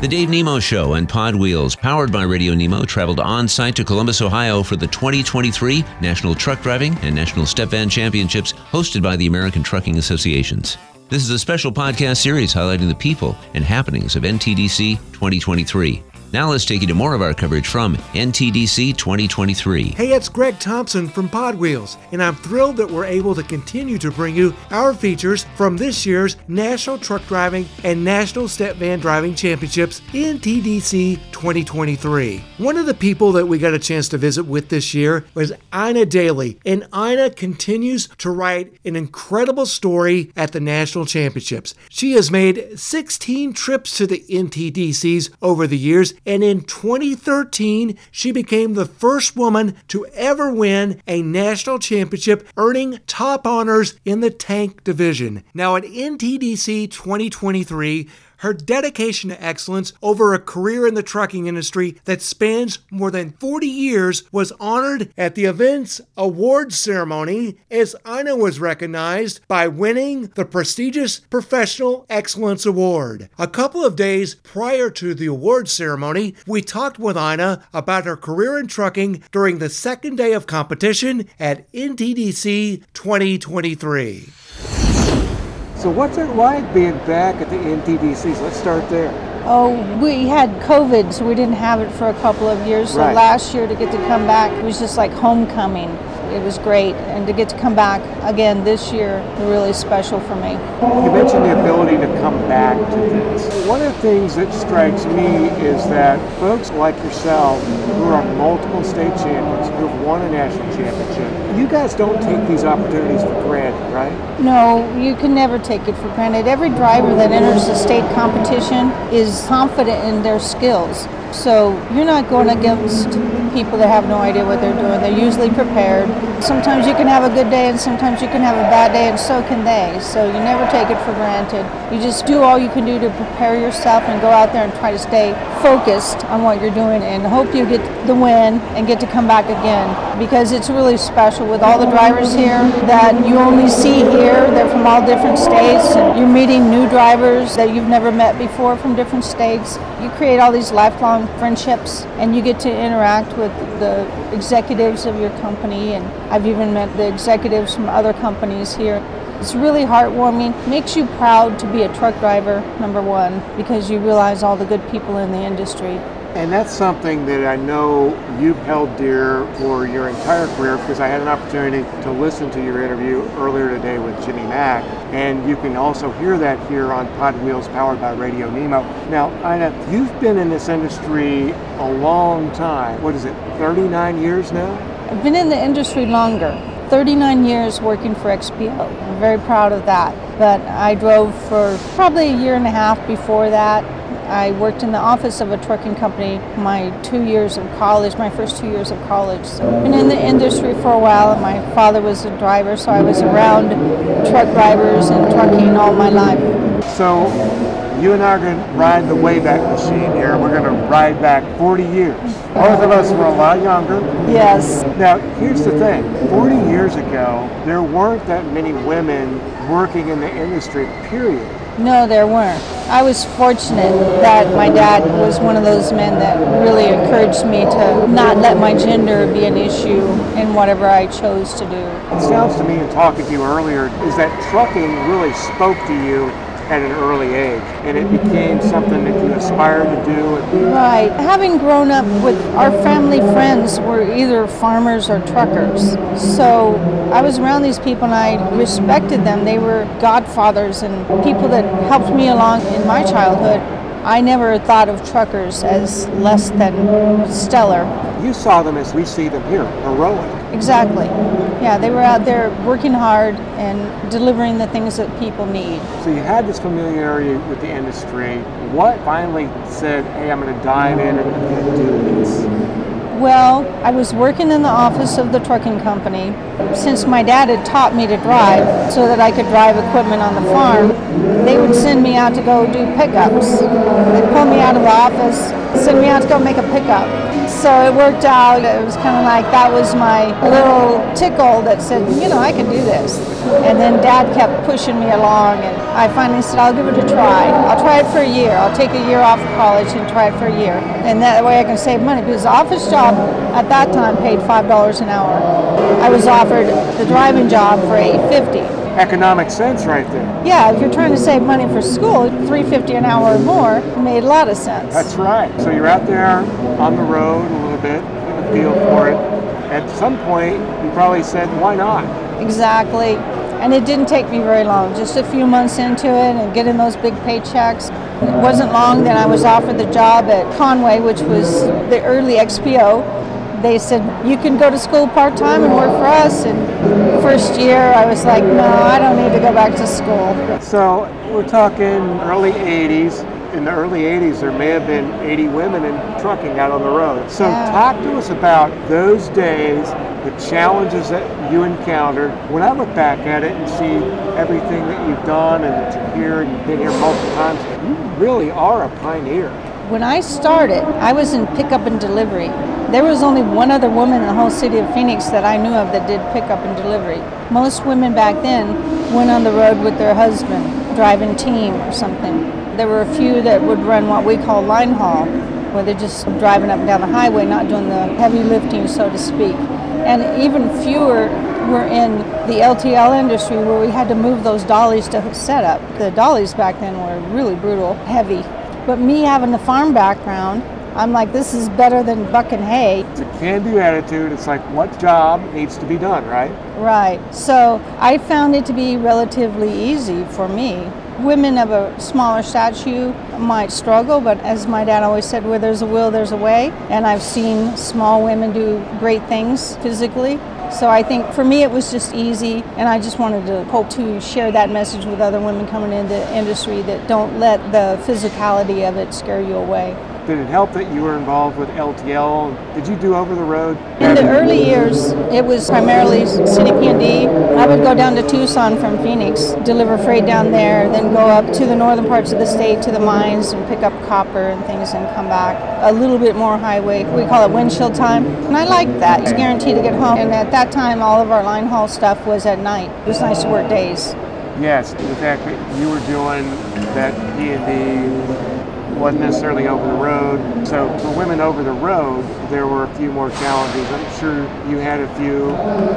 The Dave Nemo Show and Pod Wheels, powered by Radio Nemo, traveled on site to Columbus, Ohio for the 2023 National Truck Driving and National Step Van Championships hosted by the American Trucking Associations. This is a special podcast series highlighting the people and happenings of NTDC 2023. Now let's take you to more of our coverage from NTDC 2023. Hey, it's Greg Thompson from Pod Wheels, and I'm thrilled that we're able to continue to bring you our features from this year's National Truck Driving and National Step Van Driving Championships NTDC 2023. One of the people that we got a chance to visit with this year was Ina Daly, and Ina continues to write an incredible story at the National Championships. She has made 16 trips to the NTDCs over the years and in 2013, she became the first woman to ever win a national championship, earning top honors in the tank division. Now, at NTDC 2023, her dedication to excellence over a career in the trucking industry that spans more than 40 years was honored at the event's awards ceremony as Ina was recognized by winning the prestigious Professional Excellence Award. A couple of days prior to the awards ceremony, we talked with Ina about her career in trucking during the second day of competition at NTDC 2023. So what's it like being back at the NTDCs? Let's start there. Oh, we had COVID, so we didn't have it for a couple of years. So Right. last year to get to come back it was just like homecoming. It was great, and to get to come back again this year, really special for me. You mentioned the ability to come back to this. One of the things that strikes me is that folks like yourself, who are multiple state champions, who have won a national championship, you guys don't take these opportunities for granted, right? No, you can never take it for granted. Every driver that enters the state competition is confident in their skills. So you're not going against people that have no idea what they're doing. They're usually prepared. Sometimes you can have a good day and sometimes you can have a bad day and so can they. So you never take it for granted. You just do all you can do to prepare yourself and go out there and try to stay focused on what you're doing and hope you get the win and get to come back again because it's really special with all the drivers here that you only see here. They're from all different states and you're meeting new drivers that you've never met before from different states. You create all these lifelong friendships and you get to interact with the executives of your company and I've even met the executives from other companies here. It's really heartwarming. Makes you proud to be a truck driver, number one, because you realize all the good people in the industry. And that's something that I know you've held dear for your entire career because I had an opportunity to listen to your interview earlier today with Jimmy Mack. And you can also hear that here on Pod Wheels powered by Radio Nemo. Now, Ina, you've been in this industry a long time. What is it, 39 years now? I've been in the industry longer, 39 years working for XPO. I'm very proud of that. But I drove for probably a year and a half before that. I worked in the office of a trucking company my two years of college, my first two years of college. So I've been in the industry for a while, and my father was a driver, so I was around truck drivers and trucking all my life. So, you and I are going to ride the Wayback Machine here. We're going to ride back 40 years. Both of us were a lot younger. Yes, Now, here's the thing 40 years ago, there weren't that many women working in the industry, period. No, there weren't. I was fortunate that my dad was one of those men that really encouraged me to not let my gender be an issue in whatever I chose to do. It sounds to me, in talking to you earlier, is that trucking really spoke to you at an early age, and it became something that you aspired to do. Right. Having grown up with our family friends were either farmers or truckers. So I was around these people and I respected them. They were godfathers and people that helped me along in my childhood. I never thought of truckers as less than stellar. You saw them as we see them here, heroic. Exactly. Yeah, they were out there working hard and delivering the things that people need. So you had this familiarity with the industry. What finally said, hey, I'm going to dive in and I'm going to do this? Well, I was working in the office of the trucking company. Since my dad had taught me to drive so that I could drive equipment on the farm, they would send me out to go do pickups. They'd pull me out of the office, send me out to go make a pickup. So it worked out. It was kind of like that was my little tickle that said, you know, I can do this. And then dad kept pushing me along, and I finally said, I'll give it a try. I'll try it for a year. I'll take a year off of college and try it for a year. And that way I can save money because the office job at that time paid $5 an hour. I was offered the driving job for 850 economic sense right there. Yeah, if you're trying to save money for school, 350 an hour or more made a lot of sense. That's right. So you're out there on the road a little bit, get a feel for it. At some point, you probably said, why not? Exactly. And it didn't take me very long, just a few months into it and getting those big paychecks. It wasn't long that I was offered the job at Con-way, which was the early XPO they said you can go to school part time and work for us. And first year, I was like, no, I don't need to go back to school. So we're talking early '80s. In the early '80s, there may have been 80 women in trucking out on the road. So Yeah. talk to us about those days, the challenges that you encountered. When I look back at it and see everything that you've done and that you're here and you've been here multiple times, you really are a pioneer. When I started, I was in pickup and delivery. There was only one other woman in the whole city of Phoenix that I knew of that did pickup and delivery. Most women back then went on the road with their husband, driving team or something. There were a few that would run what we call line haul, where they're just driving up and down the highway, not doing the heavy lifting, so to speak. And even fewer were in the LTL industry where we had to move those dollies to set up. The dollies back then were really brutal, heavy. But me having the farm background, I'm like, this is better than bucking hay. It's a can-do attitude. It's like what job needs to be done, right? Right. So I found it to be relatively easy for me. Women of a smaller stature might struggle, but as my dad always said, where there's a will, there's a way. And I've seen small women do great things physically. So I think for me it was just easy, and I just wanted to hope to share that message with other women coming into industry that don't let the physicality of it scare you away. Did it help that you were involved with LTL? Did you do over the road? In the early years, it was primarily city P&D. I would go down to Tucson from Phoenix, deliver freight down there, then go up to the northern parts of the state to the mines and pick up copper and things and come back. A little bit more highway. We call it windshield time. And I liked that. It's guaranteed to get home. And at that time, all of our line haul stuff was at night. It was nice to work days. Yes, the fact that you were doing that P and D wasn't necessarily over the road. So for women over the road, there were a few more challenges. I'm sure you had a few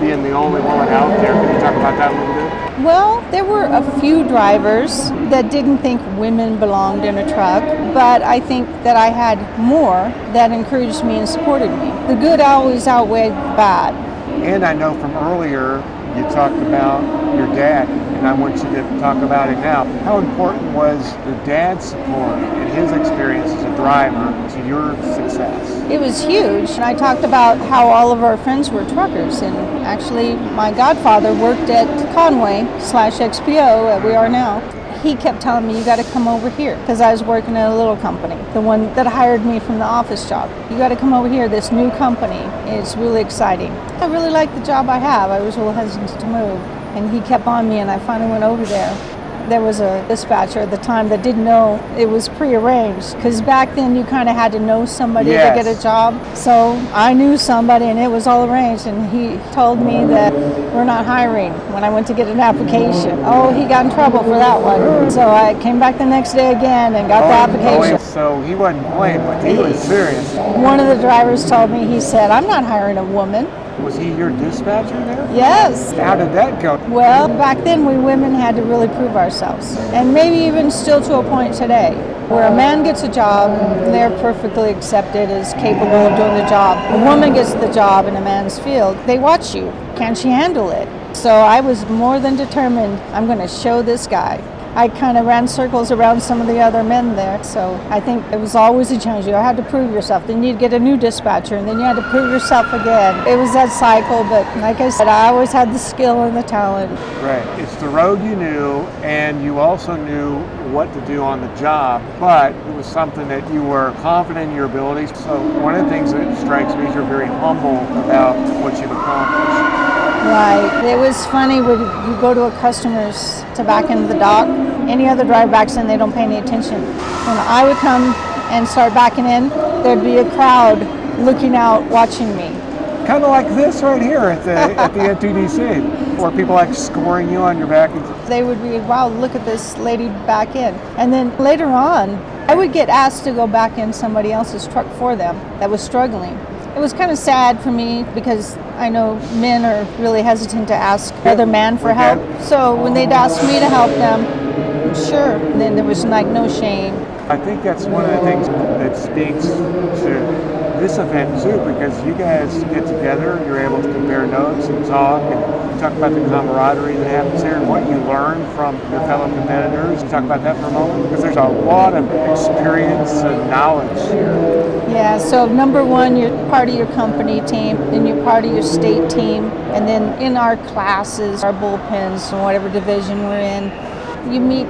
being the only woman out there. Can you talk about that a little bit? Well, there were a few drivers that didn't think women belonged in a truck, but I think that I had more that encouraged me and supported me. The good always outweighed the bad. And I know from earlier you talked about your dad, and I want you to talk about it now. How important was your dad's support and his experience as a driver to your success? It was huge. And I talked about how all of our friends were truckers, and actually, my godfather worked at Conway slash XPO, where we are now. He kept telling me, You got to come over here, because I was working at a little company, the one that hired me from the office job. You got to come over here, this new company. It's really exciting. I really like the job I have. I was a little hesitant to move. And he kept on me, and I finally went over there there was a dispatcher at the time that didn't know it was prearranged because back then you kind of had to know somebody Yes. to get a job. So I knew somebody and it was all arranged. And he told me that we're not hiring when I went to get an application. Oh, he got in trouble for that one. So I came back the next day again and got the oh, application. Oh, so he wasn't playing but he was serious. One of the drivers told me, he said, I'm not hiring a woman. Was he your dispatcher there? Yes. How did that go? Well, back then we women had to really prove ourselves, and maybe even still to a point today, where a man gets a job, they're perfectly accepted as capable of doing the job. A woman gets the job in a man's field, they watch you. Can she handle it? So I was more than determined, I'm going to show this guy. I kind of ran circles around some of the other men there, so I think it was always a challenge. You had to prove yourself. Then you'd get a new dispatcher, and then you had to prove yourself again. It was that cycle, but like I said, I always had the skill and the talent. Right. It's the road you knew, and you also knew what to do on the job, but it was something that you were confident in your abilities. So, one of the things that strikes me is you're very humble about what you've accomplished. Right. It was funny when you go to a customer's to back into the dock. Any other driver backs in, they don't pay any attention. When I would come and start backing in, there'd be a crowd looking out, watching me. Kind of like this right here at the at the NTDC, where people like scoring you on your back. They would be, wow, look at this lady back in. And then later on, I would get asked to go back in somebody else's truck for them that was struggling. It was kind of sad for me because I know men are really hesitant to ask other men for help. So when they'd ask me to help them, sure. And then there was like no shame. I think that's one of the things that speaks to this event too, because you guys get together, you're able to compare notes and talk and talk about the camaraderie that happens here and what you learn from your fellow competitors. Talk about that for a moment, because there's a lot of experience and knowledge here. Yeah, so number one, you're part of your company team, then you're part of your state team, and then in our classes, our bullpens, and whatever division we're in, you meet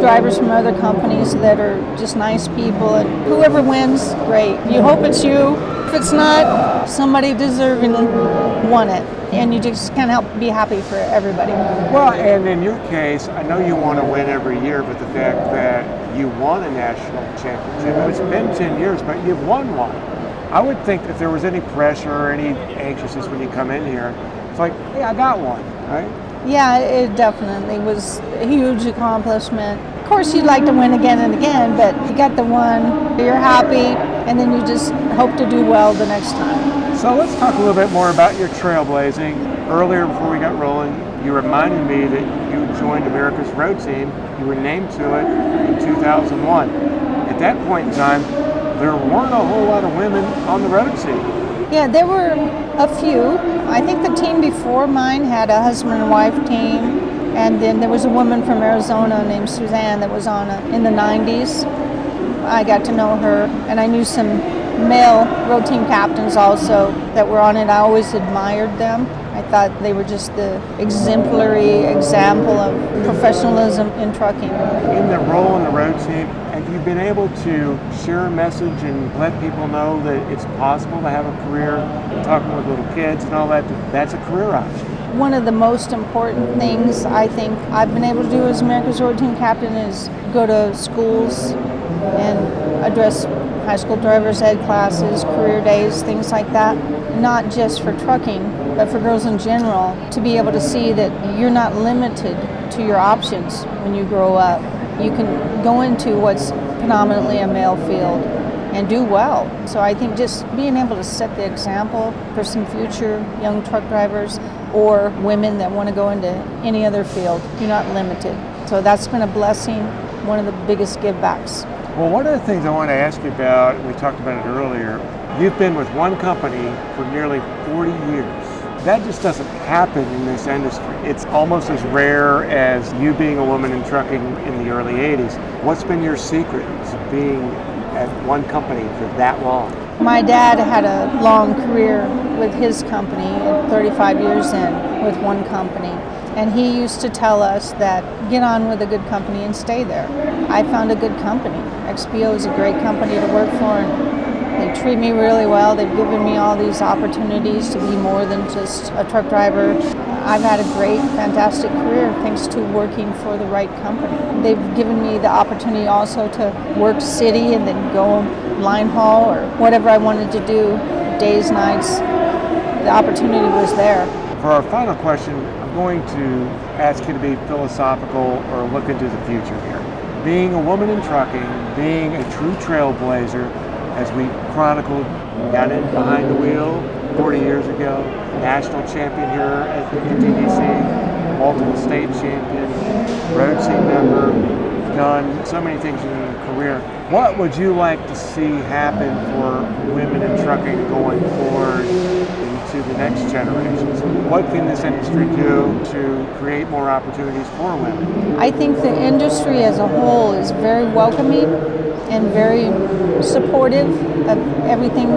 drivers from other companies that are just nice people, and whoever wins, great. You hope it's you. If it's not, somebody deserving won it, and you just can't help be happy for everybody. Well, and in your case, I know you want to win every year, but the fact that you won a national championship, it's been 10 years, but you've won one. I would think if there was any pressure or any anxiousness when you come in here, it's like, hey, I got one, right? Yeah, it definitely was a huge accomplishment. Of course, you'd like to win again and again, but you got the one, you're happy, and then you just hope to do well the next time. So let's talk a little bit more about your trailblazing. Earlier, before we got rolling, you reminded me that you joined America's Road Team. You were named to it in 2001. At that point in time, there weren't a whole lot of women on the road team. Yeah, there were a few. I think the team before mine had a husband and wife team, and then there was a woman from Arizona named Suzanne that was on a, in the 90s. I got to know her, and I knew some male road team captains also that were on it. I always admired them. I thought they were just the exemplary example of professionalism in trucking. In the role in the road team, have you been able to share a message and let people know that it's possible to have a career talking with little kids and all that? That's a career option. One of the most important things I think I've been able to do as America's Road Team Captain is go to schools and address high school driver's ed classes, career days, things like that. Not just for trucking, but for girls in general, to be able to see that you're not limited to your options when you grow up. You can go into what's predominantly a male field and do well. So I think just being able to set the example for some future young truck drivers or women that want to go into any other field, you're not limited. So that's been a blessing, one of the biggest givebacks. Well, one of the things I want to ask you about, we talked about it earlier, you've been with one company for nearly 40 years. That just doesn't happen in this industry. It's almost as rare as you being a woman in trucking in the early 80s. What's been your secret to being at one company for that long? My dad had a long career with his company, 35 years in with one company. And he used to tell us that get on with a good company and stay there. I found a good company. XPO is a great company to work for, and they treat me really well. They've given me all these opportunities to be more than just a truck driver. I've had a great, fantastic career thanks to working for the right company. They've given me the opportunity also to work city and then go line haul or whatever I wanted to do, days, nights. The opportunity was there. For our final question, I'm going to ask you to be philosophical or look into the future here. Being a woman in trucking, being a true trailblazer, as we chronicled, got in behind the wheel 40 years ago, national champion here at the TDC, multiple state champion, road team member, done so many things in your career. What would you like to see happen for women in trucking going forward into the next generations? What can this industry do to create more opportunities for women? I think the industry as a whole is very welcoming and very supportive of everything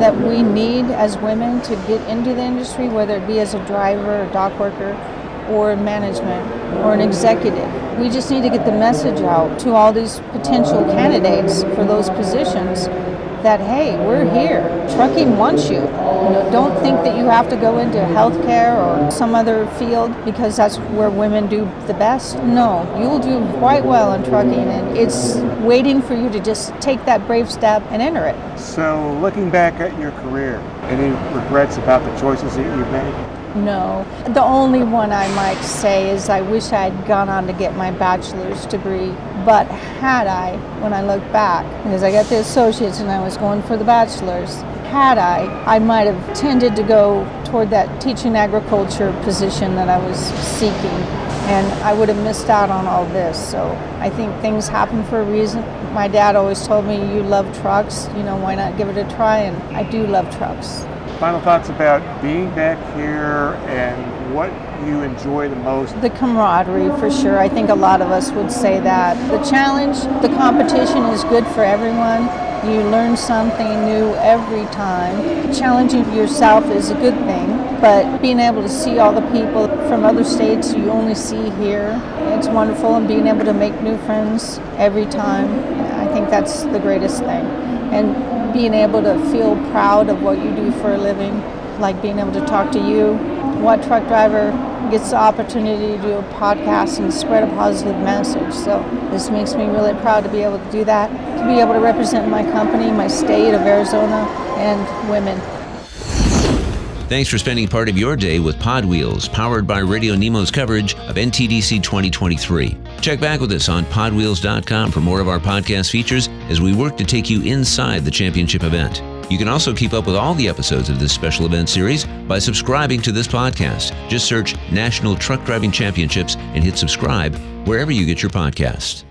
that we need as women to get into the industry, whether it be as a driver, a dock worker, or management, or an executive. We just need to get the message out to all these potential candidates for those positions that hey, we're here. Trucking wants you. You know, don't think that you have to go into healthcare or some other field because that's where women do the best. No, you'll do quite well in trucking, and it's waiting for you to just take that brave step and enter it. So, looking back at your career, any regrets about the choices that you've made? No. The only one I might say is I wish I had gone on to get my bachelor's degree. But had I, when I look back, because I got the associate's and I was going for the bachelor's, had I, I might have tended to go toward that teaching agriculture position that I was seeking. And I would have missed out on all this. So I think things happen for a reason. My dad always told me, You love trucks, you know, why not give it a try? And I do love trucks final thoughts about being back here and what you enjoy the most? The camaraderie, for sure. I think a lot of us would say that. The challenge, the competition is good for everyone. You learn something new every time. Challenging yourself is a good thing, but being able to see all the people from other states you only see here, it's wonderful, and being able to make new friends every time, I think that's the greatest thing. And being able to feel proud of what you do for a living, like being able to talk to you. What truck driver gets the opportunity to do a podcast and spread a positive message? So this makes me really proud to be able to do that, to be able to represent my company, my state of Arizona, and women. Thanks for spending part of your day with Pod Wheels, powered by Radio Nemo's coverage of NTDC 2023. Check back with us on podwheels.com for more of our podcast features as we work to take you inside the championship event. You can also keep up with all the episodes of this special event series by subscribing to this podcast. Just search National Truck Driving Championships and hit subscribe wherever you get your podcasts.